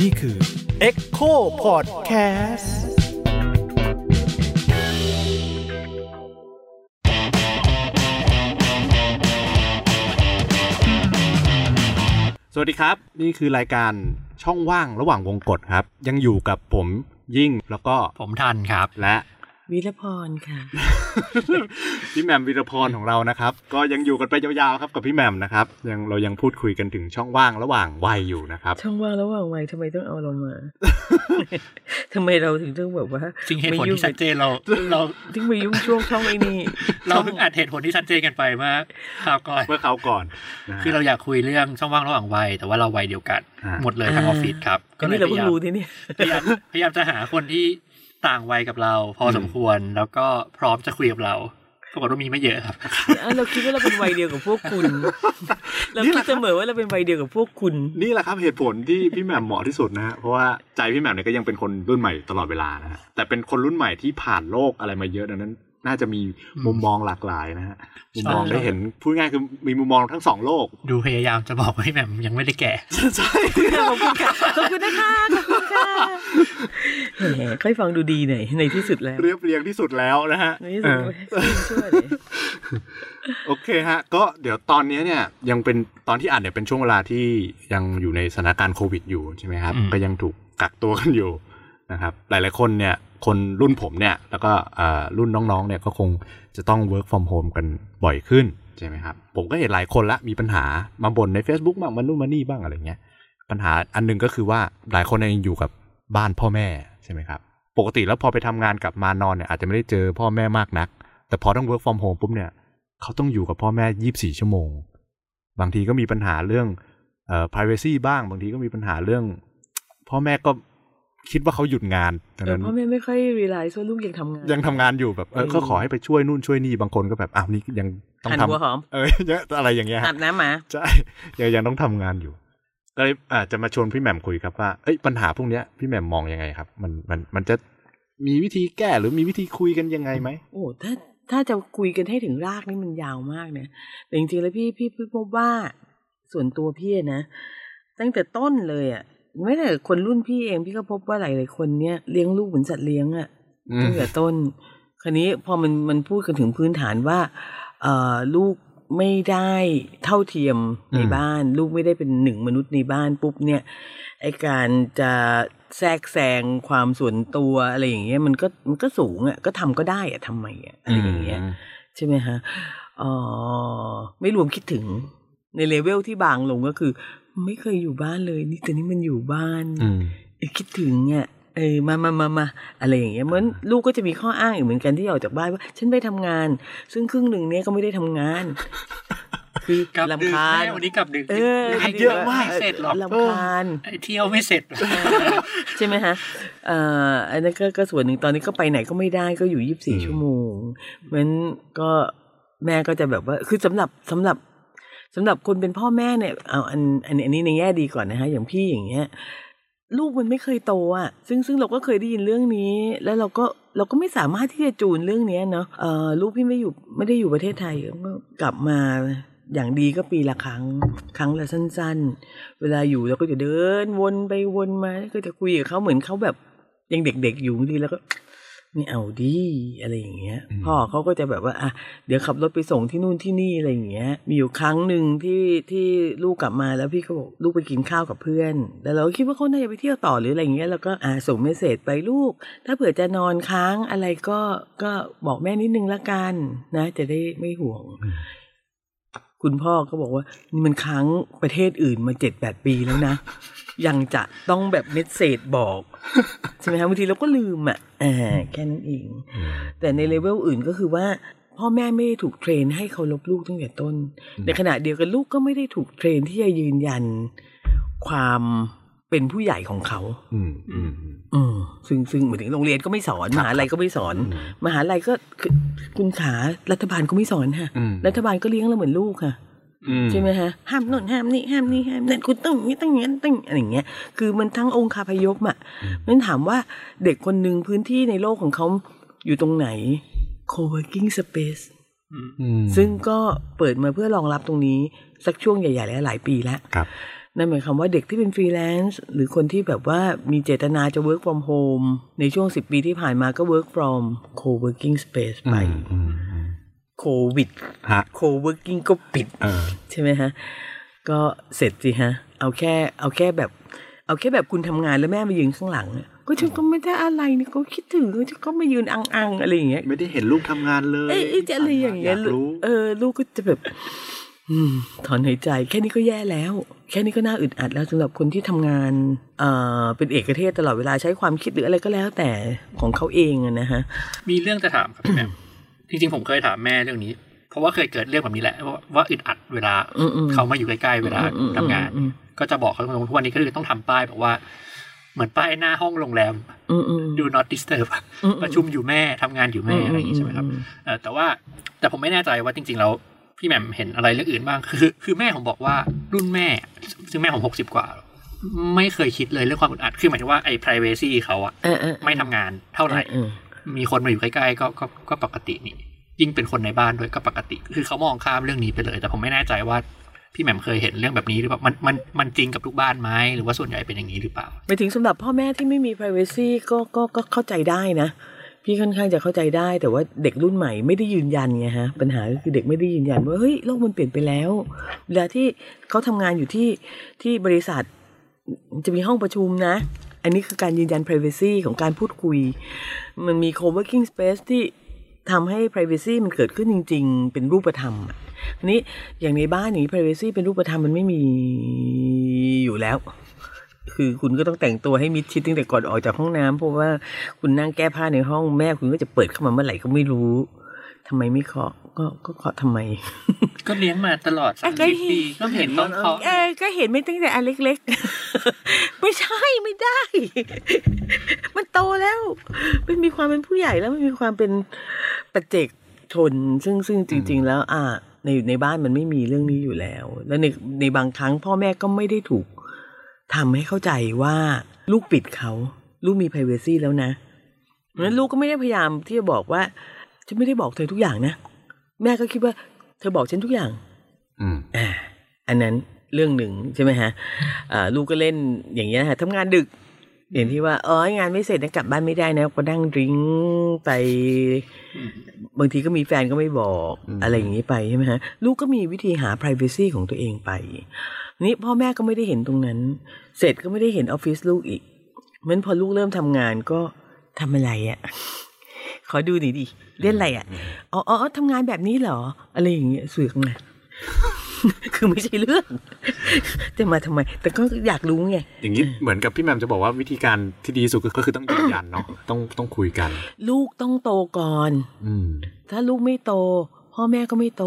นี่คือ Echo Podcast สวัสดีครับ นี่คือรายการช่องว่างระหว่างวงกฏครับ ยังอยู่กับผมยิ่งแล้วก็ผมทันครับและ วิรพรค่ะ พี่แหม่มวีรพรของเรานะครับ ก็ยังอยู่กันไปยาวๆครับกับพี่แหม่มนะครับ ยังเรายังพูดคุยกันถึงช่องว่างระหว่างวัยอยู่นะครับ ช่องว่างระหว่างวัยทำไมต้องเอาเรามาทำไมเราถึงต้องแบบว่าจริงเหตุผลไม่ยุ่ที่ชัดเจนเราเราถึงมายุ่งช่วงช่องไอ้นี่เราเพิ่งอัดเหตุผลที่ชัดเจนกันไปเมื่อคราวก่อนเมื่อเขาวก่อนนะฮะคือเราอยากคุยเรื่องช่องว่างระหว่างวัยแต่ว่าเราวัยเดียวกันอ่าหมดเลยทั้งออฟฟิศครับอันนี้เราเพิ่งรู้ที่นี่พยายามพยายามจะหาคนที่ ต่างวัยกับเรา พอสมควรแล้วก็พร้อมจะคุยกับเราปรากฏว่ามีไม่เยอะครับอะเราคิดว่าเราเป็นวัยเดียวกับพวกคุณเราคิดเสมอว่าเราเป็นวัยเดียวกับพวกคุณ นี่แหละครับเหตุผลที่พี่แหม่มเหมาะที่สุดนะฮะเพราะว่าใจพี่แหม่มเนี่ยก็ยังเป็นคนรุ่นใหม่ตลอดเวลานะฮะแต่เป็นคนรุ่นใหม่ที่ผ่านโลกอะไรมาเยอะดังนั้น น่าจะมีมุมมองหลากหลายนะฮะมุมมองใช่ได้เห็นพูดง่ายคือมีมุมมองทั้งสองโลก ดูพยายามจะบอกว่าพี่แหม่มยังไม่ได้แก่ใช่ขอบคุณค่ะขอบคุณนะคะขอบคุณค่ะแหมค่อยฟังดูดีหน่อยในที่สุดแล้ว เรียบเรียงที่สุดแล้วนะฮะในที่สุดเออช่วยเลยโอเคฮะ ก็เดี๋ยวตอนนี้เนี่ยยังเป็นตอนที่อ่านเนี่ยเป็นช่วงเวลาที่ยังอยู่ในสถานการณ์โควิดอยู่ใช่ไหมครับอืมก็ยังถูกกักตัวกันอยู่นะครับ หลาย ๆ คนเนี่ย คนรุ่นผมเนี่ย แล้วก็รุ่นน้องๆเนี่ยก็คงจะต้อง work from home กันบ่อยขึ้นใช่ไหมครับ ผมก็เห็นหลายคนละมีปัญหามาบ่นใน Facebook บ้างมานู่นมานี่บ้างอะไรเงี้ยปัญหาอันหนึงก็คือว่าหลายคนเนี่ยยังอยู่กับบ้านพ่อแม่ใช่ไหมครับ ปกติแล้วพอไปทำงานกลับมานอนเนี่ยอาจจะไม่ได้เจอพ่อแม่มากนัก แต่พอต้อง work from home ปุ๊บเนี่ยเขาต้องอยู่กับพ่อแม่ยี่บสี่ชั่วโมง บางทีก็มีปัญหาเรื่องเอ่อ privacy บ้าง บางทีก็มีปัญหาเรื่อง พ่อแม่ก็ คิดว่าเขาหยุดงานดังเออนั้นพ่อแม่ไม่ค่อยรีไลซ์ว่าลูกยังทำงาน ยังทำงานอยู่แบบเอออืมก็ขอให้ไปช่วยนู่นช่วยนี่บางคนก็แบบอ้าวนี่ยังต้องหั่นทำหัวหอมเออยังอะไรอย่างเงี้ยอาฮะบน้ำหมาใช่ยังยังต้องทำงานอยู่ ก็เลยอาจจะมาชวนพี่แหม่มคุยครับว่าเอ้ยปัญหาพวกเนี้ยพี่แหม่มมองยังไงครับ มันมันมันจะมีวิธีแก้หรือมีวิธีคุยกันยังไงไหมโอ้ถ้าถ้าจะคุยกันให้ถึงรากนี่มันยาวมากเนี่ยแต่จริงๆแล้วพี่พี่พี่พบว่าส่วนตัวพี่อะนะ ตั้งแต่ต้นเลยอะ ไม่แต่คนรุ่นพี่เองพี่ก็พบว่าหลายๆคนเนี่ยเลี้ยงลูกเหมือนสัตว์เลี้ยงอะอืมตั้งแต่ต้น คราวนี้พอมันมันพูดกันถึงพื้นฐานว่า เอ่อลูกไม่ได้เท่าเทียมในบ้าน ลูกไม่ได้เป็นหนึ่งมนุษย์ในบ้านปุ๊บเนี่ยไอการจะแทรกแซงความส่วนตัวอะไรอย่างเงี้ยมันก็มันก็สูงอะก็ทำก็ได้อะทำไมอะอะไรอย่างเงี้ยใช่ไหมฮะอ๋อไม่รวมคิดถึงในเลเวลที่บางลงก็คือ ไม่เคยอยู่บ้านเลยนี่แต่นี่มันอยู่บ้านอืมเอ้ยคิดถึงอะเออมามามามาอะไรอย่างเงี้ยเหมือนลูกก็จะมีข้ออ้างอีกเหมือนกันที่ออกจากบ้านว่าฉันไปทำงาน ซึ่งครึ่งหนึ่งเนี้ยก็ไม่ได้ทำงาน คือกลับดึกลำคาญแม่วันนี้กลับดึกเออไม่เยอะมากไม่เสร็จหรอกลำคาญไอ้เที่ยวไม่เสร็จใช่ไหมฮะเอ่ออันนั้นก็ก็ส่วนหนึ่งตอนนี้ก็ไปไหนก็ไม่ได้ก็อยู่ยี่บสี่ชั่วโมงเพราะฉะนั้นก็แม่ก็จะแบบว่า คือสำหรับสำหรับ สำหรับคนเป็นพ่อแม่เนี่ยเอาอันอันอันนี้ในแง่ดีก่อนนะฮะอย่างพี่อย่างเงี้ยลูกมันไม่เคยโตอะ ซึ่งซึ่งเราก็เคยได้ยินเรื่องนี้ แล้วเราก็เราก็ไม่สามารถที่จะจูนเรื่องเนี้ยเนาะเออลูกพี่ไม่อยู่ไม่ได้อยู่ประเทศไทยก็กลับมาอย่างดีก็ปีละครั้ง ครั้งละสั้น ๆ เวลาอยู่เราก็จะเดินวนไปวนมา ก็จะคุยกับเขาเหมือนเขาแบบยังเด็กๆอยู่บางทีแล้วก็ ไม่เอาดีอะไรอย่างเงี้ยอืมพ่อเขาก็จะแบบว่าอะเดี๋ยวขับรถไปส่งที่นู่นที่นี่อะไรอย่างเงี้ย มีอยู่ครั้งหนึ่งที่ที่ลูกกลับมาแล้วพี่ก็บอกลูกไปกินข้าวกับเพื่อน แล้วเราก็คิดว่าเขาน่าจะไปเที่ยวต่อหรืออะไรอย่างเงี้ยแล้วก็อ่าส่งเมสเซจไปลูก ถ้าเผื่อจะนอนค้างอะไรก็ก็บอกแม่นิดนึงละกันนะ จะได้ไม่ห่วง คุณพ่อก็บอกว่านี่มันค้างประเทศอื่นมาเจ็ดแปดปีแล้วนะ ยังจะต้องแบบ message บอก ใช่ไหมคะบางทีเราก็ลืมอะอ่าแค่นั้นเอง แต่ในเลเวลอื่นก็คือว่า พ่อแม่ไม่ได้ถูก train ให้เคารพลูกตั้งแต่ต้น ในขณะเดียวกันลูกก็ไม่ได้ถูก train ที่จะยืนยันความ เป็นผู้ใหญ่ของเขาอืมอืมอืมอืมซึ่งซึ่งเหมือนถึงโรงเรียนก็ไม่สอนคมรับหาลัยก็ไม่สอนอืมมหาลัยก็คือคุณขารัฐบาลก็ไม่สอนค่ะอืมรัฐบาลก็เลี้ยงเราเหมือนลูกค่ะอืใช่ไหมฮะห้ามโน่นห้ามนี่ห้ามนี่ห้ามนั่นคุณต้องอย่างนี้ต้องอย่างนี้ต้องอะไรอย่างเงี้ย คือมันทั้งองค์คาพยพอะมันถามว่าเด็กคนหนึ่งพื้นที่ในโลกของเขาอยู่ตรงไหน co-working space อืมซึ่งก็เปิดมาเพื่อรองรับตรงนี้ สักช่วงใหญ่ ๆ แล้วหลายปีแล้วครับ นั่นหมายความว่าเด็กที่เป็นฟรีแลนซ์หรือคนที่แบบว่ามีเจตนาจะ work from home ในช่วง 10 ปีที่ผ่านมาก็ work from co-working space ไปอืมอืมโควิดฮะ co-working ก็ปิดเออใช่ไหมฮะ ก็เสร็จสิฮะ เอาแค่เอาแค่แบบ เอาแค่แบบคุณทำงานแล้วแม่มายืนข้างหลังอะก็ฉันก็ไม่ได้อะไรนี่ก็คิดถึงฉันก็มายืนอังๆอะไรอย่างเงี้ยไม่ได้เห็นลูกทำงานเลยเอ้ยเอ้ยจะอะไรอย่างเงี้ยกรู้เออลูกก็จะแบบอืม ถอนหายใจ แค่นี้ก็แย่แล้ว แค่นี้ก็น่าอึดอัดแล้วสำหรับคนที่ทำงานเอ่อเป็นเอกเทศตลอดเวลาใช้ความคิดหรืออะไรก็แล้วแต่ของเขาเองอะนะฮะมีเรื่องจะถามครับพี่แหม่มจริงๆผมเคยถามแม่เรื่องนี้ เพราะว่าเคยเกิดเรื่องแบบนี้แหละว่าว่าอึดอัดเวลาอืมอืมเขามาอยู่ใกล้ๆเวลาอืมอืมทำงานอืมก็จะบอกเขาตรงๆทุกวันนี้ก็คือต้องทำป้ายบอกว่าเหมือนป้ายหน้าห้องโรงแรมอืมอืม do not disturb อืมประชุมอยู่แม่ทำงานอยู่แม่อะไรอย่างงี้ใช่ไหมครับเอ่อแต่ว่าแต่ผมไม่แน่ใจว่าจริง ๆ แล้ว พี่แหม่มเห็นอะไรเรื่องอื่นบ้างคือ คือแม่ผมบอกว่ารุ่นแม่ ซึ่งแม่ผมหกสิบกว่า ไม่เคยคิดเลยเรื่องความอึดอัดคือหมายถึงว่าไอ้ privacy เขาอะเออเออไม่ทำงานเท่าไหร่เออมีคนมาอยู่ใกล้ๆก็ก็ก็ปกตินี่ยิ่งเป็นคนในบ้านด้วยก็ปกติ คือเขามองข้ามเรื่องนี้ไปเลย แต่ผมไม่แน่ใจว่าพี่แหม่มเคยเห็นเรื่องแบบนี้หรือเปล่ามันมันมันจริงกับทุกบ้านไหมหรือว่าส่วนใหญ่เป็นอย่างนี้หรือเปล่าไปถึงสำหรับพ่อแม่ที่ไม่มี privacy ก็ก็ก็เข้าใจได้นะ พี่ค่อนข้างจะเข้าใจได้ แต่ว่าเด็กรุ่นใหม่ไม่ได้ยืนยันไงฮะปัญหาก็คือเด็กไม่ได้ยืนยันว่าเฮ้ยโลกมันเปลี่ยนไปแล้วเวลาที่เขาทำงานอยู่ที่ที่บริษัทจะมีห้องประชุมนะ อันนี้คือการยืนยัน privacy ของการพูดคุย มันมี co-working space ที่ทำให้ privacy มันเกิดขึ้นจริง ๆ เป็นรูปธรรมอันนี้อย่างในบ้านอย่างนี้ privacy เป็นรูปธรรมมันไม่มีอยู่แล้ว คือคุณก็ต้องแต่งตัวให้มิดชิดตั้งแต่ก่อนออกจากห้องน้ำเพราะว่าคุณนั่งแก้ผ้าในห้องแม่คุณก็จะเปิดเข้ามาเมื่อไหร่ก็ไม่รู้ทำไมไม่เคาะก็ก็เคาะทำไม ก็เลี้ยงมาตลอดสามก็สิบเห็นปีก็เห็นเขาเขาเออก็เห็นไม่ตั้งแต่อันเล็กๆ ไม่ใช่ไม่ได้ มันโตแล้ว มันมีความเป็นผู้ใหญ่แล้วมันมีความเป็นปัจเจกชนซึ่งซึ่งจริง ๆ แล้ว อ่าในในบ้านมันไม่มีเรื่องนี้อยู่แล้ว แล้วในในบางครั้งพ่อแม่ก็ไม่ได้ถูก ทำให้เข้าใจว่าลูกปิดเขา ลูกมี p r i เวซีแล้วนะเพราะฉะนั้นลูกก็ไม่ได้พยายามที่จะบอกว่าฉันไม่ได้บอกเธอทุกอย่างนะ แม่ก็คิดว่า เธอบอกฉันทุกอย่าง อืมอ่าอันนั้นเรื่องหนึ่งใช่ไหมฮะอ่าลูกก็เล่นอย่างเงี้ยฮะทำงานดึก อย่างที่ว่าเอองานไม่เสร็จนะกลับบ้านไม่ได้นะก็นั่งดริ้งไปบางทีก็มีแฟนก็ไม่บอกอืมอะไรอย่างนี้ไปใช่ไหมฮะลูกก็มีวิธีหา p r i เวซีของตัวเองไป นี่พ่อแม่ก็ไม่ได้เห็นตรงนั้น เสร็จก็ไม่ได้เห็นออฟฟิศลูกอีกเหมือนพอลูกเริ่มทำงานก็ทำอะไรอะ่ะขอดูหน่อยดิเล่นอะไรอะ่ะอ๋ออ๋อทำงานแบบนี้เหรอ อะไรอย่างเงี้ยเสือกไง คือไม่ใช่เรื่องจะมาทำไม แต่ก็อยากรู้ไงอย่างนี้เหมือนกับพี่แหมมจะบอกว่าวิธีการที่ดีที่สุดก็คือต้องยืนยันเนาะต้องต้องคุยกัน ลูกต้องโตก่อน อืมถ้าลูกไม่โต พ่อแม่ก็ไม่โต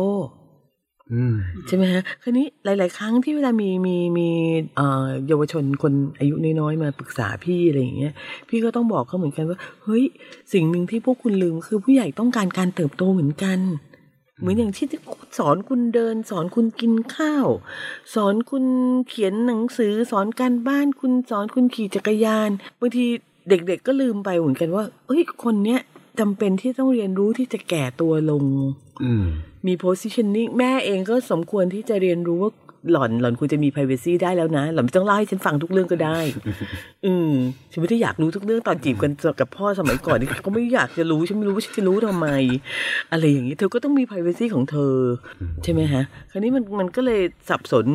อืมใช่ไหมฮะคราวนี้หลาย ๆ ครั้งที่เวลามีมีมีเอ่อเยาวชนคนอายุน้อยๆมาปรึกษาพี่อะไรอย่างเงี้ย พี่ก็ต้องบอกเขาเหมือนกันว่า เฮ้ย สิ่งหนึ่งที่พวกคุณลืมคือผู้ใหญ่ต้องการการเติบโตเหมือนกัน เหมือนอย่างที่สอนคุณเดิน สอนคุณกินข้าว สอนคุณเขียนหนังสือ สอนการบ้านคุณสอนคุณขี่จักรยานบางทีเด็กๆก็ลืมไปเหมือนกันว่าเอ้ยคนเนี้ยจำเป็นที่ต้องเรียนรู้ที่จะแก่ตัวลงอืมมี positioning แม่เองก็สมควรที่จะเรียนรู้ว่า หล่อนหล่อนควรจะมี privacy ได้แล้วนะ หล่อนไม่ต้องเล่าให้ฉันฟังทุกเรื่องก็ได้ อืมฉันไม่ได้อยากรู้ทุกเรื่องตอนจีบกันกับพ่อสมัยก่อนนี่ก็ไม่อยากจะรู้ฉันไม่รู้ว่าฉันจะรู้ทำไม อะไรอย่างนี้เธอก็ต้องมี privacy ของเธอ ใช่ไหมฮะ คราวนี้มันมันก็เลยสับสน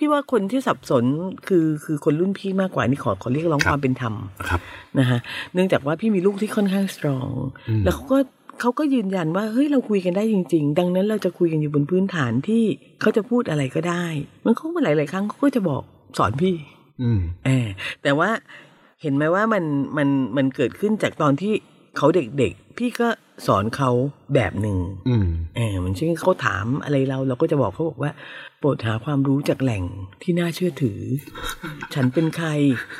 พี่ว่าคนที่สับสนคือคือคนรุ่นพี่มากกว่านี่ขอขอเรียกร้องครับความเป็นธรรมครับนะคะเนื่องจากว่าพี่มีลูกที่ค่อนข้างสตรองอืมแล้วเขาก็ เขาก็ยืนยันว่าเฮ้ยเราคุยกันได้จริง ๆ ดังนั้นเราจะคุยกันอยู่บนพื้นฐานที่เขาจะพูดอะไรก็ได้ มันเขามาหลาย ๆ ครั้งเขาก็จะบอกสอนพี่ อืมเออแต่ว่าเห็นไหมว่ามันมันมันเกิดขึ้นจากตอนที่ เขาเด็กๆ พี่ก็สอนเขาแบบหนึ่งอืมเออเหมันเช่นเขาถามอะไรเรา เราก็จะบอกเขาบอกว่า โปรดหาความรู้จากแหล่งที่น่าเชื่อถือ ฉันเป็นใคร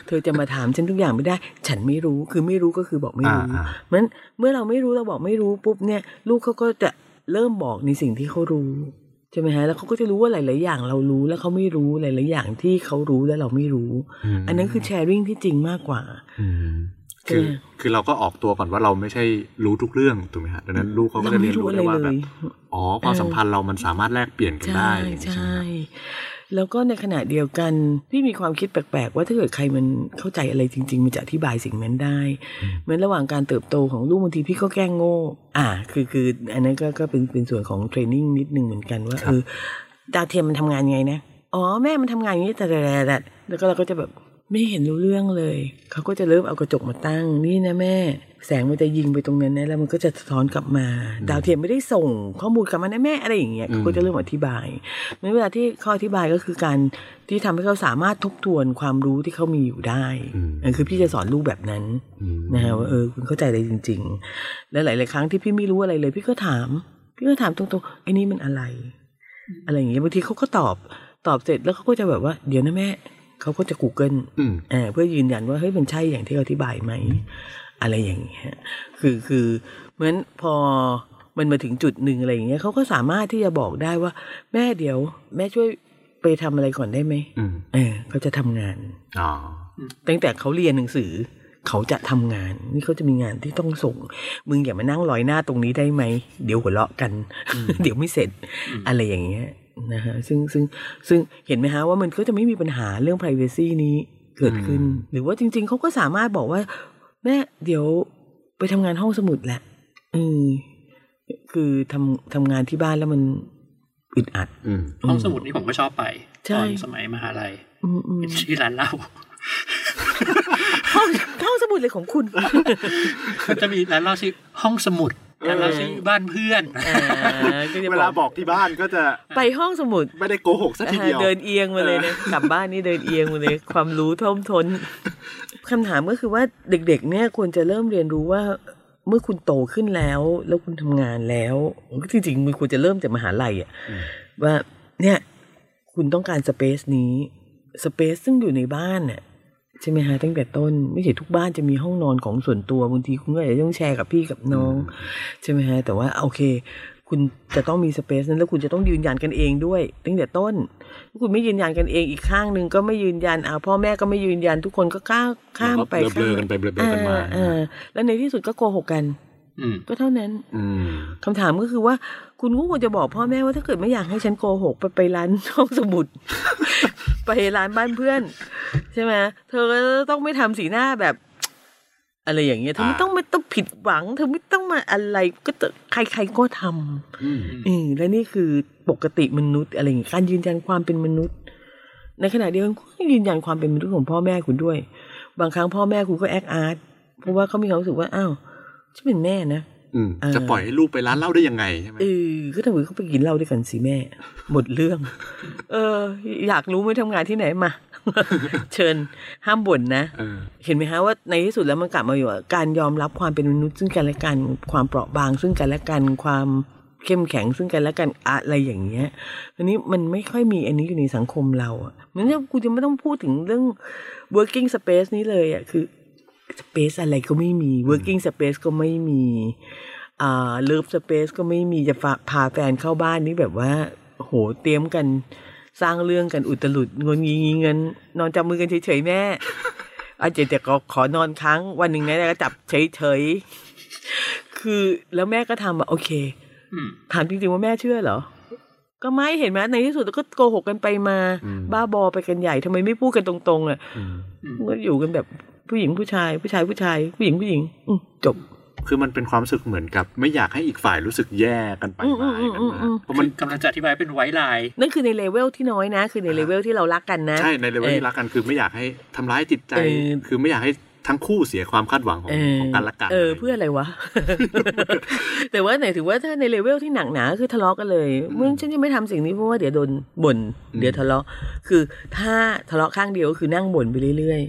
เธอจะมาถามฉันทุกอย่างไม่ได้ ฉันไม่รู้คือไม่รู้ก็คือบอกไม่รู้อ่าเพราะฉะนั้นเมื่อเราไม่รู้เราบอกไม่รู้ปุ๊บเนี่ย ลูกเขาก็จะเริ่มบอกในสิ่งที่เขารู้ใช่ไหมฮะแล้วเขาก็จะรู้ว่าหลาย ๆ อย่างเรารู้แล้วเขาไม่รู้หลาย ๆ อย่างที่เขารู้แล้วเราไม่รู้มอันนั้นคือแชร์ริ่งที่จริงมากกว่าอืม คือคือเราก็ออกตัวก่อนว่าเราไม่ใช่รู้ทุกเรื่องถูกไหมฮะดังนั้นลูกเขาก็จะเรียนรู้ได้ว่าแบบอ๋อความสัมพันธ์เรามันสามารถแลกเปลี่ยนกันได้ใช่ใช่แล้วก็ในขณะเดียวกันพี่มีความคิดแปลกๆ ว่าถ้าเกิดใครมันเข้าใจอะไรจริง ๆ มันจะอธิบายสิ่งนั้นได้ เหมือนระหว่างการเติบโตของลูกบางทีพี่ก็แกล้งโง่ อ่า คือคืออันนั้นก็ก็เป็นเป็นส่วนของเทรนนิ่งนิดนึงเหมือนกันว่าเออดาวเทียมมันทำงานยังไงนะอ๋อแม่มันทำงานอย่างนี้แต่แต่แล้วก็เราก็จะแบบ ไม่เห็นรู้เรื่องเลย เขาก็จะเริ่มเอากระจกมาตั้ง นี่นะแม่ แสงมันจะยิงไปตรงนั้นนะแล้วมันก็จะสะท้อนกลับมา ดาวเทียมไม่ได้ส่งข้อมูลกลับมานะแม่อะไรอย่างเงี้ยเขาก็จะเริ่มอธิบายในเวลาที่เขาอธิบายก็คือการที่ทำให้เขาสามารถทบทวนความรู้ที่เขามีอยู่ได้คือพี่จะสอนลูกแบบนั้นนะฮะว่าเออคุณเข้าใจอะไรจริง ๆ และหลาย ๆ ครั้งที่พี่ไม่รู้อะไรเลย พี่ก็ถาม พี่ก็ถามตรงๆไอ้นี่มันอะไร อะไรอย่างเงี้ยบางทีเขาก็ตอบตอบเสร็จแล้วเขาก็จะแบบว่า เดี๋ยวนะแม่ เขาก็จะ Google อ่าเพื่อยืนยันว่าเฮ้ยมันใช่อย่างที่เขาอธิบายไหม อะไรอย่างเงี้ยคือคือเหมือนพอมันมาถึงจุดหนึ่งอะไรอย่างเงี้ยเขาก็สามารถที่จะบอกได้ว่า แม่เดี๋ยว แม่ช่วยไปทำอะไรก่อนได้ไหมเออเขาจะทำงานอ๋อตั้งแต่เขาเรียนหนังสือ เขาจะทำงาน นี่เขาจะมีงานที่ต้องส่ง มึงอย่ามานั่งลอยหน้าตรงนี้ได้ไหม เดี๋ยวหัวเราะกัน เดี๋ยวไม่เสร็จ อะไรอย่างเงี้ย นะฮะซึ่งซึ่งซึ่งเห็นไหมฮะว่ามันก็จะไม่มีปัญหาเรื่อง p r i เวซีนี้เกิดขึ้น หรือว่าจริง ๆเขาก็สามารถบอกว่าแม่เดี๋ยวไปทำงานห้องสมุดแหละอืมคือทำทำงานที่บ้านแล้วมันอึดอัดห้องสมุดนี่ผมก็ชอบไปตอนสมัยมหาลัยเป็นชื่อร้านเล่าห้องห้องสมุดเลยของคุณมันจะมีร้านเล่าชื่อห้องสมุด แต่เราซื้อบ้านเพื่อนเวลาบอกที่บ้านก็จะไปห้องสมุดไม่ได้โกหกสักทีเดียวเดินเอียงมาเลยนะกลับบ้านนี่เดินเอียงมาเลยความรู้ท่วมท้นคำถามก็คือว่าเด็ก ๆ เนี่ยควรจะเริ่มเรียนรู้ว่าเมื่อคุณโตขึ้นแล้ว แล้วคุณทำงานแล้วจริงๆมันควรจะเริ่มจากมหาลัยอะว่าเนี่ย คุณต้องการสเปซนี้สเปซซึ่งอยู่ในบ้านเนี่ย ใช่ไหมฮะตั้งแต่ต้นไม่ใช่ทุกบ้านจะมีห้องนอนของส่วนตัวบางทีคุณก็อาจจะต้องแชร์กับพี่กับน้องใช่ไหมฮะแต่ว่าโอเค คุณจะต้องมีสเปซนั้นแล้วคุณจะต้องยืนยันกันเองด้วย ตั้งแต่ต้นคุณไม่ยืนยันกันเองอีกข้างหนึ่งก็ไม่ยืนยันอ่าพ่อแม่ก็ไม่ยืนยันทุกคนก็ก้าวข้ามไปเบลอกันไปเบลอกันมาแล้วในที่สุดก็โกหกกันก็เท่านั้นคำถามก็คือว่า คุณก็ควรจะบอกพ่อแม่ว่าถ้าเกิดไม่อยากให้ฉันโกหกไปไปร้านห้องสมุด ไปร้านบ้านเพื่อน ใช่ไหมเธอต้องไม่ทำสีหน้าแบบ อะไรอย่างเงี้ยเธอไม่ต้องไม่ต้องผิดหวัง เธอไม่ต้องมาอะไรก็ใครๆก็ทำอืมและนี่คือปกติมนุษย์อะไรอย่างการยืนยันความเป็นมนุษย์ ในขณะเดียวกันก็ยืนยันความเป็นมนุษย์ของพ่อแม่คุณด้วย บางครั้งพ่อแม่คุณก็แอคอาร์ตเพราะว่าเขามีความรู้สึกว่าอ้าวฉันเป็นแม่นะ จะปล่อยให้ลูกไปร้านเหล้าได้ยังไงใช่ไหมเออก็ทำไมเขาไปกินเหล้าด้วยกันสิแม่ หมดเรื่อง เออ อยากรู้ไหมทำงานที่ไหนมา เชิญห้ามบ่นนะเห็นไหมฮะว่าในที่สุดแล้วมันกลับมาอยู่การยอมรับความเป็นมนุษย์ซึ่งกันและกันความเปราะบาง ซึ่งกันและกันความเข้มแข็งซึ่งกันและกันอะไรอย่างเงี้ยอันนี้มันไม่ค่อยมีอันนี้อยู่ในสังคมเราอะเหมือนกับกูจะไม่ต้องพูดถึงเรื่อง working space นี้เลยอะคือ สเปซอะไรก็ไม่มี working space ก็ไม่มีอ่าเลิฟสเปซก็ไม่มีจะพาแฟนเข้าบ้านนี่แบบว่า โหเตรียมกันสร้างเรื่องกันอุตลุดเงินงี้เงิน นอนจับมือกันเฉยๆแม่อาจจะแต่ก็ขอนอนค้างวันหนึ่งแม่ก็จับเฉยๆคือแล้วแม่ก็ทำอะโอเคถามจริงๆว่าแม่เชื่อเหรอ ก็ไม่เห็นไหมในที่สุดก็โกหกกันไปมา บ้าบอไปกันใหญ่ทำไมไม่พูดกันตรงๆอะก็อยู่กันแบบ ผู้หญิงผู้ชาย ผู้ชายผู้ชาย ผู้หญิงผู้หญิงจบ คือมันเป็นความรู้สึกเหมือนกับ ไม่อยากให้อีกฝ่ายรู้สึกแย่กันไปมากันมาเพราะมันกำลังจะอธิบายเป็น white lieนั่นคือในเลเวลที่น้อยนะ คือในเลเวลที่เรารักกันนะใช่ในเลเวลที่รักกันคือไม่อยากให้ทำร้ายจิตใจ คือไม่อยากให้ทั้งคู่เสียความคาดหวังของของกันและกันเออเพื่ออะไรวะ แต่ว่าไหนถือว่าถ้าในเลเวลที่หนักหนาคือทะเลาะกันเลยมึงฉันจะไม่ทำสิ่งนี้เพราะว่าเดี๋ยวโดนบ่นเดี๋ยวทะเลาะ คือถ้าทะเลาะข้างเดียวก็คือนั่งบ่นไปเรื่อย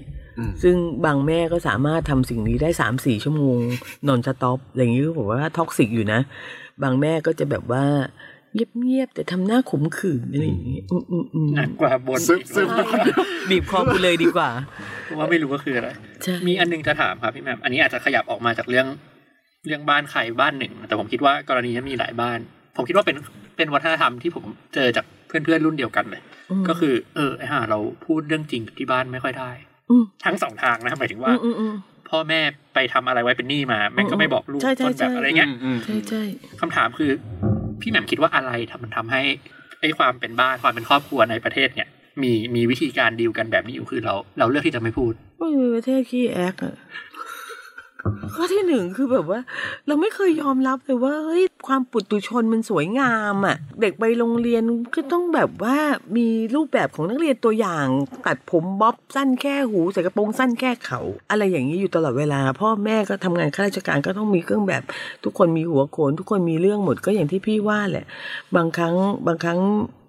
ซึ่งบางแม่ก็สามารถทำสิ่งนี้ได้สามสี่ชั่วโมง nonstop อะไรอย่างนี้ก็บอกว่า toxic อยู่นะ บางแม่ก็จะแบบว่าเงียบๆแต่ทำหน้าขมขื่นอะไรอย่างนี้หนักกว่าบ่นซึมบีบคอกูเลยดีกว่าว่าไม่รู้ว่าคืออะไรมีอันนึงจะถามครับพี่แม่อันนี้อาจจะขยับออกมาจากเรื่อง เรื่องบ้านใครบ้านหนึ่ง แต่ผมคิดว่ากรณีนี้มีหลายบ้าน ผมคิดว่าเป็นเป็นวัฒนธรรมที่ผมเจอจากเพื่อนๆรุ่นเดียวกันเลย ก็คือ เออไอ้ห่าเราพูดเรื่องจริงที่บ้านไม่ค่อยได้ ทั้งสองทางนะหมายถึงว่าพ่อแม่ไปทำอะไรไว้เป็นหนี้มา แม่งก็ไม่บอกลูกใช่ใช่ต้นแบบใช่อะไรเงี้ยอืมใช่ใช่คำถามคือ พี่แหม่มคิดว่าอะไรทำมันทำให้ไอ้ความเป็นบ้านความเป็นครอบครัวในประเทศเนี่ย มีมีวิธีการดีลกันแบบนี้อยู่คือเรา เราเลือกที่จะไม่พูดก็มีประเทศขี้แอคอะ ข้อที่หนึ่งคือแบบว่า เราไม่เคยยอมรับเลยว่าเฮ้ยความปุถุชนมันสวยงามอะเด็กไปโรงเรียนก็ต้องแบบว่ามีรูปแบบของนักเรียนตัวอย่างตัดผมบ๊อบสั้นแค่หูใส่กระโปรงสั้นแค่เขา อะไรอย่างนี้อยู่ตลอดเวลา พ่อแม่ก็ทำงานข้าราชการก็ต้องมีเครื่องแบบ ทุกคนมีหัวโขน ทุกคนมีเรื่องหมดก็อย่างที่พี่ว่าแหละ บางครั้งบางครั้ง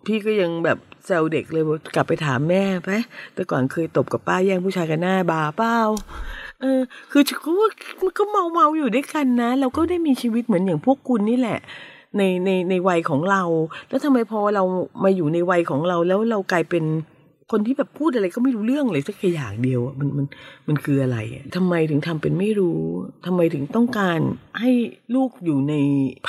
พี่ก็ยังแบบแซวเด็กเลยว่ากลับไปถามแม่ไปแต่ก่อนเคยตบกับป้าแย่งผู้ชายกันหน้าบาเปล่า เออ คือก็ว่ามันก็เมาเมาอยู่ด้วยกันนะ เราก็ได้มีชีวิตเหมือนอย่างพวกคุณนี่แหละ ในในในวัยของเรา แล้วทำไมพอเรามาอยู่ในวัยของเราแล้วเรากลายเป็นคนที่แบบพูดอะไรก็ไม่รู้เรื่องเลยสักอย่างเดียวอะมันมันมันคืออะไรอะทำไมถึงทำเป็นไม่รู้ทำไมถึงต้องการให้ลูกอยู่ใน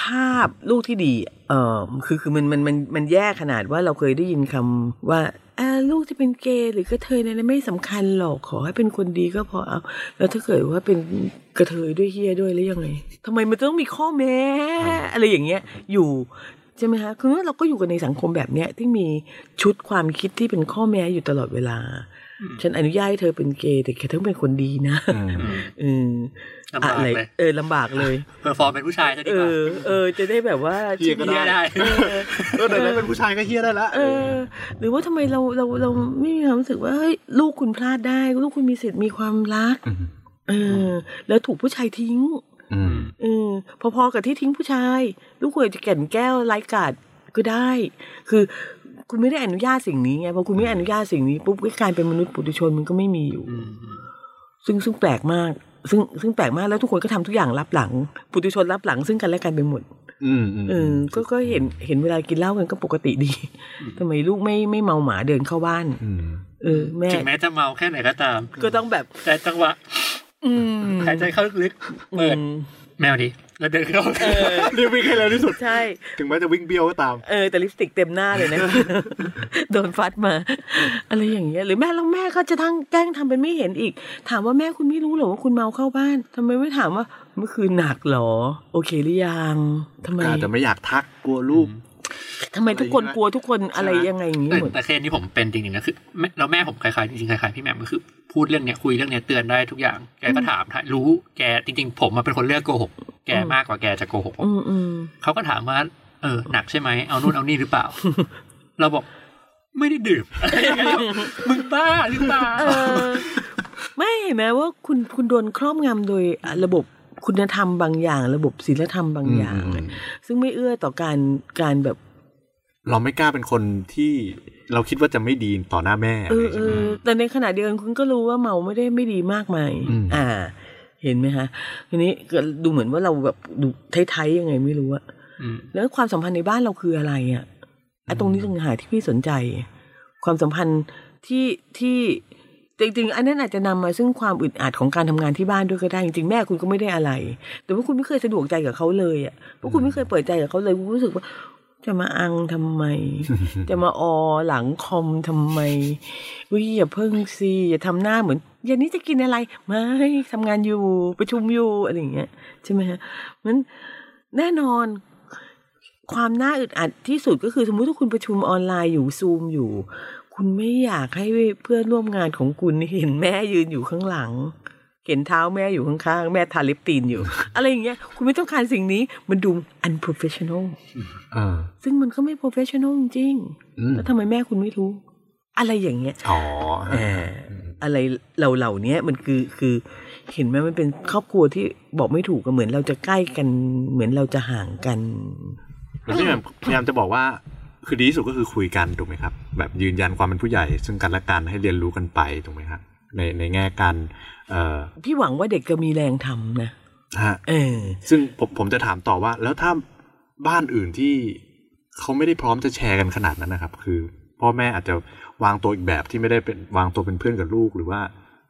ภาพลูกที่ดี เออคือคือมันมันมันมันแย่ขนาดว่าเราเคยได้ยินคำว่าอ่า ลูกจะเป็นเกย์หรือกะเทยเนี่ยไม่สำคัญหรอกขอให้เป็นคนดีก็พอเอาแล้วถ้าเกิดว่าเป็นกะเทยด้วยเหี้ยด้วยแล้วยังไงทำไมมันต้องมีข้อแม้อะไรอย่างเงี้ย อยู่ใช่ไหมคะคือว่าเราก็อยู่กันในสังคมแบบเนี้ยที่มีชุดความคิดที่เป็นข้อแม้อยู่ตลอดเวลา ฉันอนุญาตให้เธอเป็นเกย์แต่แค่ต้องเป็นคนดีนะอืมเออลำบากอะไรเลยเออลำบากเลย perform เป็นผู้ชายจะดีเอกว่าอเออจะได้แบบว่าเฮียก็เฮียได้เออก็ไหนๆเป็นผู้ชายก็เฮียได้ละเออ หรือว่าทำไมเราเราเราไม่มีความรู้สึกว่าเฮ้ยลูกคุณพลาดได้ ลูกคุณมีสิทธิ์มีความรักอืมเออ แล้วถูกผู้ชายทิ้งอืมเออพอๆกับที่ทิ้งผู้ชาย ลูกควรจะแก่นแก้วไร้กาดก็ได้ คือคุณไม่ได้อนุญาตสิ่งนี้ไงพอคุณไม่อนุญาตสิ่งนี้ปุ๊บก็กลายเป็นมนุษย์ปุถุชนมันก็ไม่มีอยู่อืมซึ่งซึ่งแปลกมาก ซึ่งซึ่งแปลกมากแล้วทุกคนก็ทำทุกอย่างรับหลัง ปุถุชนรับหลังซึ่งกันและกันไปหมด อืมอืมเออก็ก็เห็นเห็นเวลากินเหล้ากันก็ปกติดีทำไมลูกไม่ไม่เมาหมาเดินเข้าบ้านอืมเออแม่ถึงแม้จะเมาแค่ไหนก็ตาม ก็ต้องแบบแต่จังหวะอืมหายใจเข้าลึกๆเปิดอืมแมวดิแล้ว เดินเข้าเออเรียกวิ่งให้เร็วที่สุด ใช่ ถึงแม้จะวิ่งเบี้ยวก็ตาม เออ แต่ลิปสติกเต็มหน้าเลยนะ โดนฟัดมา อะไรอย่างเงี้ย หรือแม่แล้วแม่ก็จะทั้งแกล้งทำเป็นไม่เห็นอีก ถามว่าแม่คุณไม่รู้เหรอว่าคุณเมาเข้าบ้านทำไมไม่ถามว่าเมื่อคืนหนักเหรอ โอเคหรือยังทำไมอาจจะไม่อยากทักกลัวลูก ทำไมทุกคนอะไรอย่างเงี้ยกลัวทุกคนอะไรใช่ไหมยังไงอย่างงี้แต่หมดแต่เคสนี้ผมเป็นจริงๆนะคือแม่แล้วแม่ผมคล้ายๆจริงๆคล้ายๆพี่แหม่มก็คือ พูดเรื่องเนี้ยคุยเรื่องเนี้ยเตือนได้ทุกอย่างแกก็ถามถามรู้แกจริง ๆ ผมมาเป็นคนเลือกโกหกแกมากกว่าแกจะโกหกผมอืมอืมเขาก็ถามว่าเออหนักใช่ไหมเอานู่นเอานี่หรือเปล่า เราบอกไม่ได้ดื่มมึงบ้าหรือเปล่าเออไม่เห็นไหมว่าคุณคุณโดนครอบงำโดยระบบ คุณธรรมบางอย่าง ระบบศีลธรรมบางอย่างอืมซึ่งไม่เอื้อต่อการการแบบ เราไม่กล้าเป็นคนที่เราคิดว่าจะไม่ดีต่อหน้าแม่เอออะไรเอใช่ไหมอแต่ในขณะเดียวกันคุณก็รู้ว่าเมาไม่ได้ไม่ดีมากมายอืมอ่า เห็นไหมคะทีนี้ก็ดูเหมือนว่าเราแบบดูไทยๆยังไงไม่รู้อะอืมแล้วความสัมพันธ์ในบ้านเราคืออะไรอะไอ้ตรงนี้ต่างหากที่พี่สนใจ ความสัมพันธ์ที่ที่ จริงๆ อันนั้นอาจจะนำมาซึ่งความอึดอัดของการทำงานที่บ้านด้วยก็ได้จริงๆแม่คุณก็ไม่ได้อะไร แต่ว่าคุณไม่เคยสะดวกใจกับเขาเลยอะเพราะคุณไม่เคยเปิดใจกับเขาเลยคุณรู้สึกว่า จะมาอังทำไม จะมาออหลังคอมทำไมวิอย่าเพิ่งสิอย่าทำหน้าเหมือนเย็นนี้จะกินอะไรไม่ทำงานอยู่ประชุมอยู่อะไรอย่างเงี้ยใช่ไหมฮะมันแน่นอนความน่าอึดอัดที่สุดก็คือสมมุติว่าคุณประชุมออนไลน์อยู่ซูมอยู่ คุณไม่อยากให้เพื่อนร่วมงานของคุณเห็นแม่ยืนอยู่ข้างหลัง เห็นเท้าแม่อยู่ข้างๆ แม่ทาลิปตีนอยู่ อะไรอย่างเงี้ย คุณไม่ต้องการสิ่งนี้ มันดู unprofessional เออซึ่งมันก็ไม่ professional จริงอืมๆแล้วทำไมแม่คุณไม่รู้ อะไรอย่างเงี้ย อ๋อเอ่ออะไรเหล่าเหล่านี้มันคือคือเห็นไหมมันเป็นครอบครัวที่บอกไม่ถูกก็เหมือนเราจะใกล้กัน เหมือนเราจะห่างกันแล้วพี่แหม่มพยายามจะบอกว่า คือดีที่สุดก็คือคุยกันถูกไหมครับ แบบยืนยันความเป็นผู้ใหญ่ ซึ่งกันและกันให้เรียนรู้กันไปถูกไหมครับในในแง่การเอ่อพี่หวังว่าเด็กจะมีแรงทำนะฮะเออ ซึ่งผมผมจะถามต่อว่า แล้วถ้าบ้านอื่นที่เขาไม่ได้พร้อมจะแชร์กันขนาดนั้นนะครับ คือ พ่อแม่อาจจะวางตัวอีกแบบที่ไม่ได้เป็นวางตัวเป็นเพื่อนกับลูกหรือว่า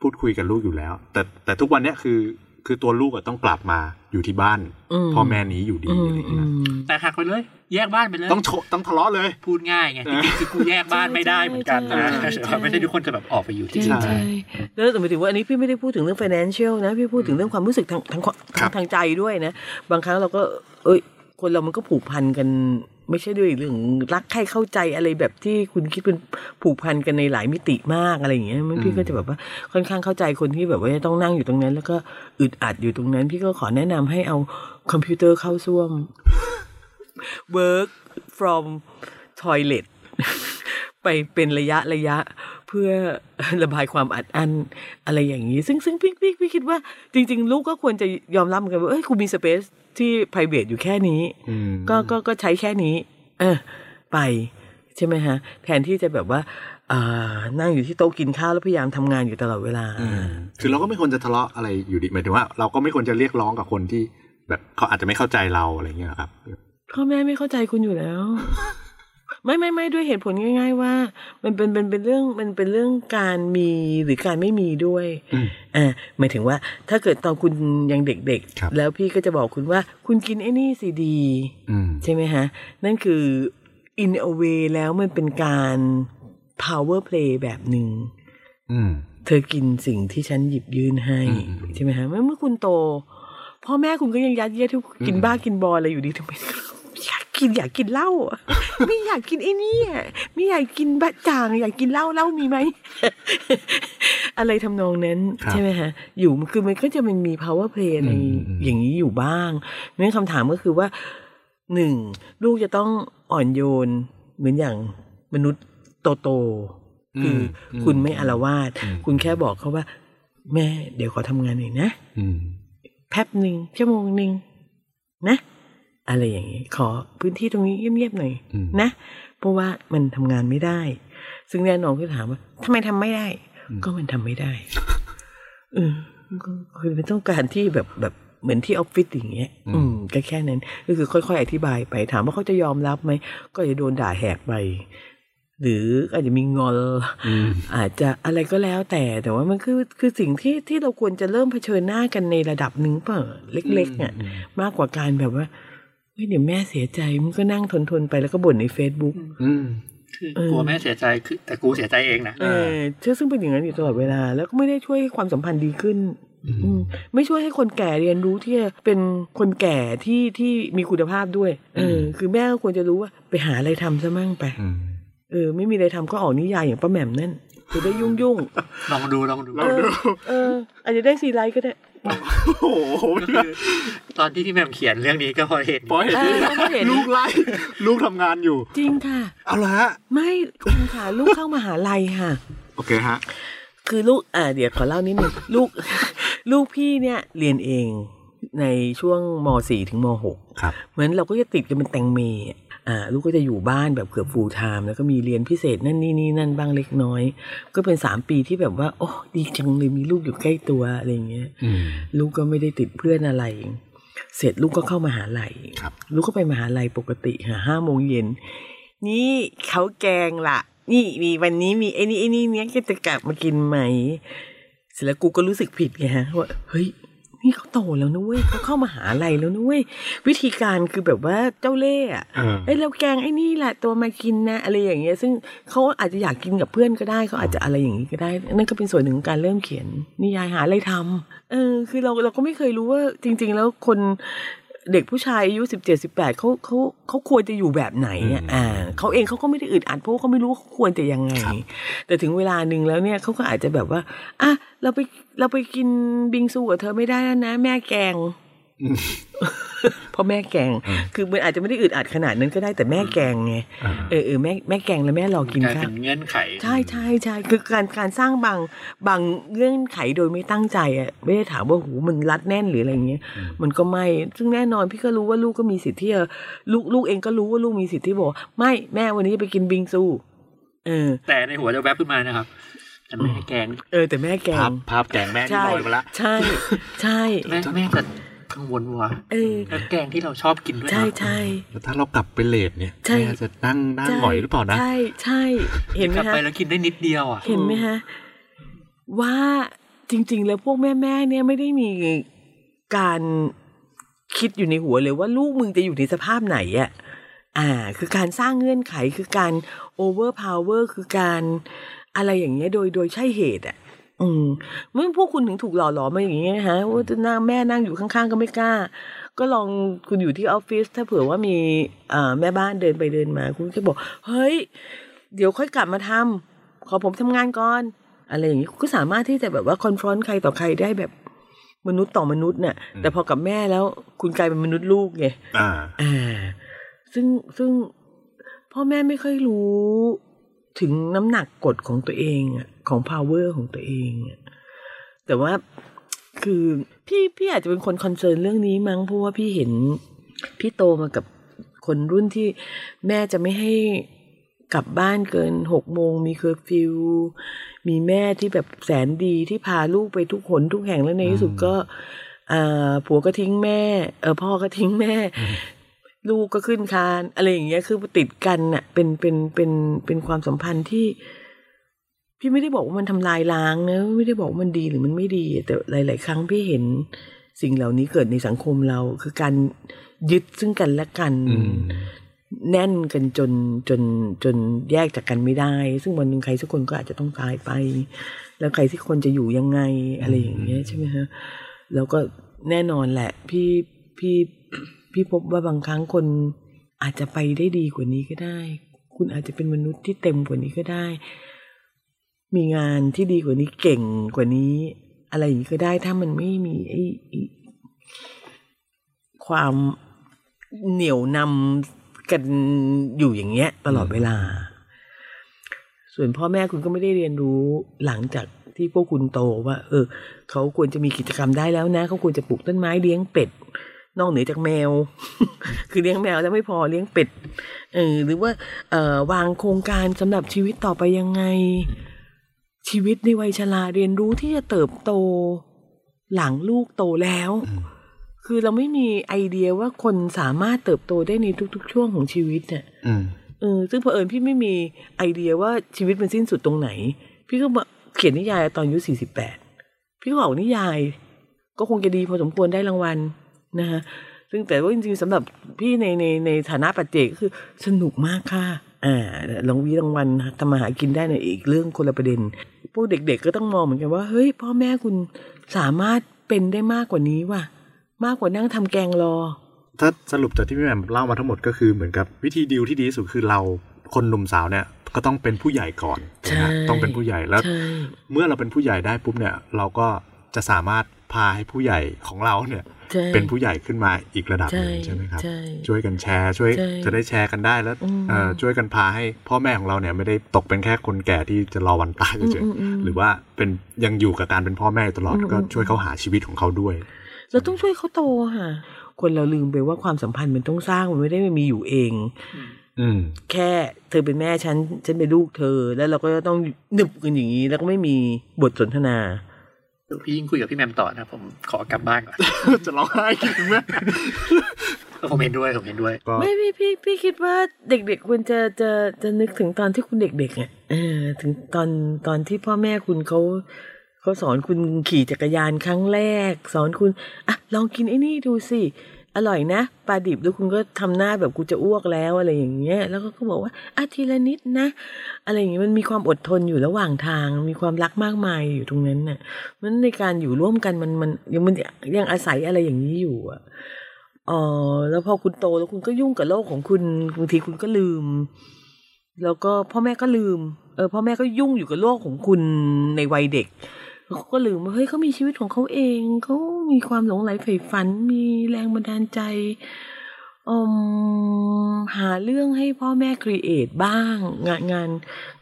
พูดคุยกับลูกอยู่แล้ว แต่แต่ทุกวันเนี้ยคือคือตัวลูกอะต้องกลับมาอยู่ที่บ้านอืมพ่อแม่หนี้อยู่ดีอืมอะไรอย่างอืเงี้ยมแต่หักไปเลย แยกบ้านไปเลยต้องโชต้องทะเลาะเลย พูดง่ายไงจริงๆคือกูแยกบ้านไม่ได้เหมือนกันนะใช่ใช่ใช่ไม่ใช่ทุกคนจะแบบออกไปอยู่ที่ใช่นั่นใช่แล้วแต่หมายถึงว่าอันนี้พี่ไม่ได้พูดถึงเรื่อง financial นะพี่พูดถึงเรื่องความรู้สึกทางทางทางทางใจด้วยนะ บางครั้งเราก็เอ้ยคนเรามันก็ผูกพันกันไม่ใช่ด้วยเรื่องรักใครเข้าใจอะไรแบบที่คุณคิดเป็นผูกพันกันในหลายมิติมากอะไรอย่างเงี้ยมันพี่ก็จะแบบว่าค่อนข้างเข้าใจคนที่แบบว่าต้องนั่งอยู่ตรงนั้น แล้วก็อึดอัดอยู่ตรงนั้น พี่ก็ขอแนะนำให้เอาคอมพิวเตอร์เข้าซ่วม work from toilet ไปเป็นระยะระยะเพื่อระบายความอัดอั้นอะไรอย่างนี้ ซึ่งซึ่งพี่พี่พี่คิดว่าจริง ๆ ลูกก็ควรจะยอมรับเหมือนกันว่าเอ้ยกูมีสเปซที่ private อยู่แค่นี้อืมก็ก็ก็ใช้แค่นี้ เออ ไป ใช่ไหมฮะ แทนที่จะแบบว่าอ่านั่งอยู่ที่โต๊ะกินข้าวแล้วพยายามทำงานอยู่ตลอดเวลาอืมคือเราก็ไม่ควรจะทะเลาะอะไรอยู่ดีหมายถึงว่า เราก็ไม่ควรจะเรียกร้องกับคนที่ แบบเขาอาจจะไม่เข้าใจเราอะไรเงี้ยครับ พ่อแม่ไม่เข้าใจคุณอยู่แล้ว ไม่ไม่ไม่ด้วยเหตุผลง่าย ๆ ว่า มันเป็นเป็นเป็นเรื่องมันเป็นเรื่องการมีหรือการไม่มีด้วยอืมอ่าหมายถึงว่า ถ้าเกิดตอนคุณยังเด็กครับๆแล้วพี่ก็จะบอกคุณว่า คุณกินไอ้นี่สิดีอืมใช่ไหมฮะ นั่นคือ in a way แล้วมันเป็นการ power play แบบหนึ่งอืมเธอกินสิ่งที่ฉันหยิบยื่นให้อืมอืมใช่ไหมฮะเมื่อเมื่อคุณโตพ่อแม่คุณก็ยังยัดเยียดที่กินบ้ากินบออะไรอยู่ดีทำไม อยากกินอยากกินเหล้าอะไม่อยากกินไอ้นี่อะไม่อยากกินบะจ่าง อยากกินเหล้าเหล้ามีไหมอะไรทำนองนั้นครับใช่ไหมฮะอยู่คือมันก็จะมันมี power play ในอืมอืมอย่างนี้อยู่บ้างนั่นคำถามก็คือว่าหนึ่งลูกจะต้องอ่อนโยนเหมือนอย่างมนุษย์โตโตๆคืออมคุณไม่อารวาสอืมคุณแค่บอกเขาว่า แม่เดี๋ยวขอทำงานหน่อยนะอืมแป๊บหนึ่งชั่วโมงหนึ่งนะ อะไรอย่างนี้ขอพื้นที่ตรงนี้เงียบๆหน่อยอืมนะ เพราะว่ามันทำงานไม่ได้ ซึ่งแน่นอนก็ถามว่าทำไมทำไม่ได้อืมก็มันทำไม่ได้เออก็คือมันต้องการที่แบบแบบเหมือนที่ออฟฟิศอย่างเงี้ย อืมก็แค่นั้น ก็คือค่อยๆ อธิบายไป ถามว่าเขาจะยอมรับไหม ก็จะโดนด่าแหกไป หรืออาจจะมีงอนอืมอาจจะอะไรก็แล้วแต่แต่ว่ามันคือคือสิ่งที่ที่เราควรจะเริ่มเผชิญหน้ากันในระดับหนึ่งเปล่าเล็กๆอะมากกว่าการแบบว่า เฮ้ยเดี๋ยวแม่เสียใจมันก็นั่งทนทนๆไปแล้วก็บ่นใน Facebook อืมคือเออกลัวแม่เสียใจคือแต่กูเสียใจเองนะเออเชื่อซึ่งเป็นอย่างนั้นอยู่ตลอดเวลา แล้วก็ไม่ได้ช่วยให้ความสัมพันธ์ดีขึ้นอืมไม่ช่วยให้คนแก่เรียนรู้ที่จะเป็นคนแก่ที่ที่มีคุณภาพด้วยเออคือแม่ก็ควรจะรู้ว่าไปหาอะไรทำซะมั่งไปอืมเออ ไม่มีอะไรทำก็ออกนิยายอย่างป้าแหม่มนั่นจะได้ยุ่งยุ่งลองดูลองดูๆเออเอออาจจะได้ซีไลท์ก็ได้ โอ้โหก็คือตอนที่พี่แหมมเขียนเรื่องนี้ก็พอเห็นปล่อยเออเราก็เห็นลูกไล่ลูกทำงานอยู่ จริงค่ะ เอาละฮะไม่คุณค่ะลูกเข้ามหาลัยค่ะ โอเคฮะ คือลูกอ่าเดี๋ยวขอเล่านิดนึงลูก ลูกพี่เนี่ยเรียนเองในช่วงม .4 ถึงม .6 ครับ เหมือนเราก็จะติดกันเป็นแตงเม อะอ่าลูกก็จะอยู่บ้านแบบเกือบฟูลไทม์แล้วก็มีเรียนพิเศษนั่นนี่นี่นั่นบ้างเล็กน้อย ก็เป็นสามปีที่แบบว่า โอ้ดีจังเลยมีลูกอยู่ใกล้ตัวอะไรอย่างเงี้ยอืมลูกก็ไม่ได้ติดเพื่อนอะไร เสร็จลูกก็เข้ามาหาลัยครับลูกก็ไปมหาลัยปกติค่ะห้าโมงเย็นนี่เขาแกงละนี่มีวันนี้มีไอ้นี่ไอ้นี่เนี้ยก็จะกลับมากินไหมเสร็จแล้วกูก็รู้สึกผิดไงฮะว่าเฮ้ย นี่เขาโตแล้วนะเว้ยเขาเข้ามาหาลัยแล้วนะเว้ยวิธีการคือแบบว่าเจ้าเล่ห์อะเออเอ้ยเราแกงไอ้นี่แหละตัวมากินนะอะไรอย่างเงี้ย ซึ่งเขาอาจจะอยากกินกับเพื่อนก็ได้เขาอาจจะอะไรอย่างนี้ก็ได้ นั่นก็เป็นส่วนหนึ่งของการเริ่มเขียนนิยายหาอะไรทำเออ คือเราเราก็ไม่เคยรู้ว่าจริง ๆ แล้วคน เด็กผู้ชายอายุสิบเจ็ดสิบแปดเขาเขาเขาควรจะอยู่แบบไหนอะอืมอ่าเขาเองเขาก็ไม่ได้อึดอัดเพราะว่าเขาไม่รู้ว่าเขาควรจะยังไง แต่ถึงเวลาหนึ่งแล้วเนี่ยเขาก็อาจจะแบบว่าอะเราไปเราไปกินบิงซูกับเธอไม่ได้แล้วนะ แม่แกงอืม เพราะแม่แกงอืมคือมันอาจจะไม่ได้อึดอัดขนาดนั้นก็ได้แต่แม่แกงไงอ่าเออเออแม่แม่แกงแล้วแม่รอกินกลายข้าเป็วนเงื่อนไข ใช่ใช่ใช่คือการการสร้างบางบางเงื่อนไขโดยไม่ตั้งใจอะไม่ได้ถามว่าหูมันรัดแน่นหรืออะไรเงี้ยอืมมันก็ไม่ ซึ่งแน่นอนพี่ก็รู้ว่าลูกก็มีสิทธิ์ที่จะลูกลูกเองก็รู้ว่าลูกมีสิทธิ์ที่บอกว่าไม่แม่วันนี้จะไปกินบิงซูเออ แต่ในหัวจะแวบขึ้นมานะครับแต่แม่แกง เออแต่แม่แกภาพงภาพแกงแม่ที่ใช่ลอยมาละใช่ ใช่แม่แม่จะ กังวลวะเออแล้วแกงที่เราชอบกินด้วยนะใช่ใช่แล้วถ้าเรากลับไปเลทเนี่ยใช่แม่จะนั่งนั่งหงอยหรือเปล่านะ ใช่ใช่เห็นไหมกลับฮะไปแล้วกินได้นิดเดียวอะเห็นไหมฮะว่าจริง ๆ แล้วพวกแม่ๆเนี่ยไม่ได้มีการคิดอยู่ในหัวเลยว่าลูกมึงจะอยู่ในสภาพไหนอะอ่า คือการสร้างเงื่อนไขคือการ overpower คือการอะไรอย่างเงี้ยโดยโดยใช่เหตุอะ อืมเมื่อพวกคุณถึงถูกหล่อหลอมมาอย่างเงี้ยฮะว่าจะนั่งแม่นั่งอยู่ข้างๆก็ไม่กล้า ก็ลองคุณอยู่ที่ออฟฟิศถ้าเผื่อว่ามีอ่าแม่บ้านเดินไปเดินมา คุณจะบอก เฮ้ย เดี๋ยวค่อยกลับมาทำขอผมทำงานก่อน อะไรอย่างนี้ก็สามารถที่จะแบบว่า confront ใครต่อใครได้แบบมนุษย์ต่อมนุษย์เนี่ยแต่พอกับแม่แล้ว คุณกลายเป็นมนุษย์ลูกไงอ่า อ่า ซึ่งซึ่งพ่อแม่ไม่ค่อยรู้ถึงน้ำหนักกฎของตัวเองอะ ของ power ของตัวเองอะแต่ว่าคือพี่พี่อาจจะเป็นคน concern เรื่องนี้มั้งเพราะว่าพี่เห็นพี่โตมากับคนรุ่นที่แม่จะไม่ให้กลับบ้านเกินหกโมงมีเคอร์ฟิวมีแม่ที่แบบแสนดีที่พาลูกไปทุกหนทุกแห่งแล้วในที่สุดก็อ่าผัวก็ทิ้งแม่ เออพ่อก็ทิ้งแม่ ลูกก็ขึ้นคาน อะไรอย่างเงี้ยคือติดกันน่ะเป็นเป็นเป็นเป็นความสัมพันธ์ที่ พี่ไม่ได้บอกว่ามันทำลายล้างนะไม่ได้บอกว่ามันดีหรือมันไม่ดี แต่หลาย ๆ ครั้งพี่เห็นสิ่งเหล่านี้เกิดในสังคมเรา คือการยึดซึ่งกันและกันอืมแน่นกันจนจนจนแยกจากกันไม่ได้ ซึ่งวันหนึ่งใครสักคนก็อาจจะต้องตายไป แล้วใครสักคนจะอยู่ยังไงอะไรอย่างเงี้ยใช่ไหมฮะแล้วก็แน่นอนแหละ พี่พี่พี่พบว่าบางครั้งคนอาจจะไปได้ดีกว่านี้ก็ได้ คุณอาจจะเป็นมนุษย์ที่เต็มกว่านี้ก็ได้ มีงานที่ดีกว่านี้เก่งกว่านี้ อะไรอย่างนี้ก็ได้ถ้ามันไม่มีไอ้ความเหนียวนำกันอยู่อย่างเงี้ย ตลอดเวลา ส่วนพ่อแม่คุณก็ไม่ได้เรียนรู้หลังจากที่พวกคุณโตว่า เออ เขาควรจะมีกิจกรรมได้แล้วนะ เขาควรจะปลูกต้นไม้เลี้ยงเป็ด นอกเหนือจากแมว คือเลี้ยงแมวแล้วไม่พอเลี้ยงเป็ดเออหรือว่า เออวางโครงการสำหรับชีวิตต่อไปยังไง ชีวิตในวัยชราเรียนรู้ที่จะเติบโต หลังลูกโตแล้ว คือเราไม่มีไอเดียว่าคนสามารถเติบโตได้ในทุก ๆ ช่วงของชีวิตเนี่ยอืมเออซึ่งเผอิญพี่ไม่มีไอเดียว่าชีวิตมันสิ้นสุดตรงไหน พี่ก็มาเขียนนิยายตอนอายุสี่สิบแปดพี่ก็ออกนิยาย ก็คงจะดีพอสมควรได้รางวัลนะฮะซึ่งแต่ว่าจริงๆสำหรับพี่ในในในฐานะปัจเจกก็คือสนุกมากค่ะ อ่ารางวีรางวัลทำมาหากินได้ในยอีกเรื่องคนละประเด็น พวกเด็กๆก็ต้องมองเหมือนกันว่า เฮ้ย พ่อแม่คุณสามารถเป็นได้มากกว่านี้ว่ะ มากกว่านั่งทำแกงรอ ถ้าสรุปจากที่พี่แหม่มเล่ามาทั้งหมดก็คือเหมือนกับวิธีดีลที่ดีที่สุดคือเราคนหนุ่มสาวเนี่ยก็ต้องเป็นผู้ใหญ่ก่อนใช่นะฮะต้องเป็นผู้ใหญ่แล้วใช่เมื่อเราเป็นผู้ใหญ่ได้ปุ๊บเนี่ย เราก็จะสามารถ พาให้ผู้ใหญ่ของเราเนี่ยใช่เป็นผู้ใหญ่ขึ้นมาอีกระดับหนึ่งใช่ใช่ไหมครับใช่ช่วยกันแชร์ ช่วยใช่จะได้แชร์กันได้แล้วอืมเอ่อช่วยกันพาให้พ่อแม่ของเราเนี่ยไม่ได้ตกเป็นแค่คนแก่ที่จะรอวันตายเฉยอืมอืมอืมๆหรือว่าเป็นยังอยู่กับการเป็นพ่อแม่ตลอดอืมก็อืมช่วยเขาหาชีวิตของเขาด้วยเราต้องช่วยเขาโตค่ะ คนเราลืมไปว่าความสัมพันธ์มันต้องสร้างมันไม่ได้มีอยู่เองอืมแค่เธอเป็นแม่ฉัน ฉันเป็นลูกเธอ แล้วเราก็ต้องหนึบกันอย่างนี้ แล้วก็ไม่มีบทสนทนา พี่ยิ่งคุยกับพี่แมมต่อนะผมขอกลับบ้านก่อนจะร้องไห้กินไหมผมเห็นด้วยผมเห็นด้วยก็ไม่พี่พี่พี่คิดว่าเด็กๆควรจะจะจะนึกถึงตอนที่คุณเด็กๆอะเออถึงตอนตอนที่พ่อแม่คุณเขาเขาสอนคุณขี่จักรยานครั้งแรก สอนคุณอะลองกินไอ้นี่ดูสิ อร่อยนะปลาดิบแล้วคุณก็ทำหน้าแบบกูจะอ้วกแล้วอะไรอย่างเงี้ย แล้วก็ก็บอกว่าอะทีละนิดนะ อะไรอย่างเงี้ยมันมีความอดทนอยู่ระหว่างทาง มีความรักมากมายอยู่ตรงนั้นน่ะมันในการอยู่ร่วมกันมันมันยังมันยังอาศัยอะไรอย่างนี้อยู่อะอ๋อแล้วพอคุณโตแล้วคุณก็ยุ่งกับโลกของคุณบางทีคุณก็ลืม แล้วก็พ่อแม่ก็ลืม เออพ่อแม่ก็ยุ่งอยู่กับโลกของคุณในวัยเด็ก เขาก็ลืมว่าเฮ้ยเขามีชีวิตของเขาเองเขามีความหลงไหลใฝ่ฝัน มีแรงบันดาลใจอมหาเรื่องให้พ่อแม่ครีเอทบ้าง งานงาน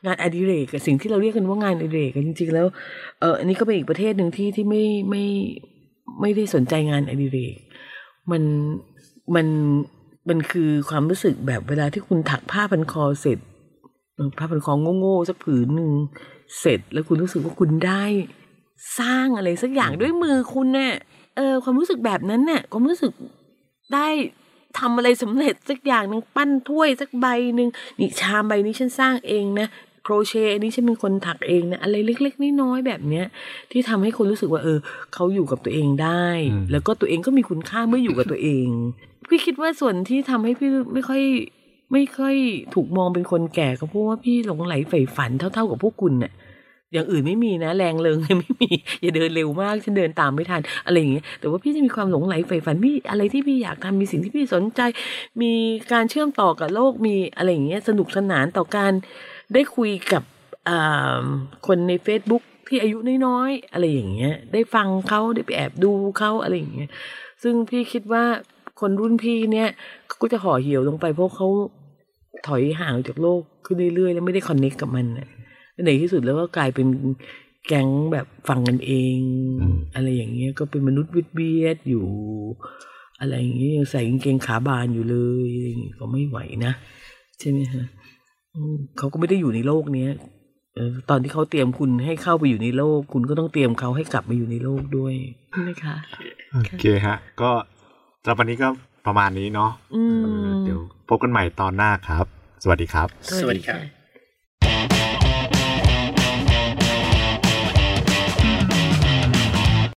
งานอดิเรกกับสิ่งที่เราเรียกกันว่างานอดิเรกจริงๆแล้วเอออันนี้ก็เป็นอีกประเทศหนึ่งที่ที่ไม่ไม่ไม่ได้สนใจงานอดิเรก มันมันมันคือความรู้สึกแบบเวลาที่คุณถักผ้าพันคอเสร็จผ้าพันคอโง่ๆสักผืนหนึ่งเสร็จแล้วคุณรู้สึกว่าคุณได้ สร้างอะไรสักอย่างด้วยมือคุณเนี่ยเออ ความรู้สึกแบบนั้นเนี่ยความรู้สึกได้ทำอะไรสำเร็จสักอย่างหนึ่งปั้นถ้วยสักใบหนึ่งนี่ชามใบนี้ฉันสร้างเองนะโครเชต์อันนี้ฉันเป็นคนถักเองนะอะไรเล็ก ๆน้อยๆแบบเนี้ย ที่ทำให้คนรู้สึกว่า เออเขาอยู่กับตัวเองได้ แล้วก็ตัวเองก็มีคุณค่าเมื่ออยู่กับตัวเอง พี่คิดว่าส่วนที่ทำให้พี่ไม่ค่อย ไม่ค่อยถูกมองเป็นคนแก่ก็เพราะว่าพี่หลงไหลใฝ่ฝันเท่า ๆกับพวกคุณเนี่ย อย่างอื่นไม่มีนะ แรงเริงไม่มี อย่าเดินเร็วมากฉันเดินตามไม่ทันอะไรอย่างเงี้ยแต่ว่าพี่จะมีความหลงไหลใฝ่ฝันมีอะไรที่พี่อยากทำมีสิ่งที่พี่สนใจ มีการเชื่อมต่อกับโลกมีอะไรอย่างเงี้ยสนุกสนานต่อการได้คุยกับคนใน Facebook ที่อายุน้อยๆอะไรอย่างเงี้ย ได้ฟังเขาได้ไปแอบดูเขาอะไรอย่างเงี้ยซึ่งพี่คิดว่าคนรุ่นพี่เนี่ยก็จะห่อเหี่ยวลงไปเพราะเขาถอยห่างจากโลกขึ้นเรื่อยๆ แล้วไม่ได้คอนเน็กกับมัน ในที่สุดแล้วก็กลายเป็นแก๊งแบบฟังกันเอง อะไรอย่างเงี้ยก็เป็นมนุษย์วิทเบียดอยู่ อะไรอย่างเงี้ยยังใส่กางเกงขาบานอยู่เลยก็ไม่ไหวนะใช่ไหมฮะเขาก็ไม่ได้อยู่ในโลกเนี้ยตอนที่เขาเตรียมคุณให้เข้าไปอยู่ในโลก คุณก็ต้องเตรียมเขาให้กลับมาอยู่ในโลกด้วยนะคะโอเคฮะ ก็สำหรับวันนี้ก็ประมาณนี้เนาะเดี๋ยวพบกันใหม่ตอนหน้าครับ สวัสดีครับ สวัสดีครับ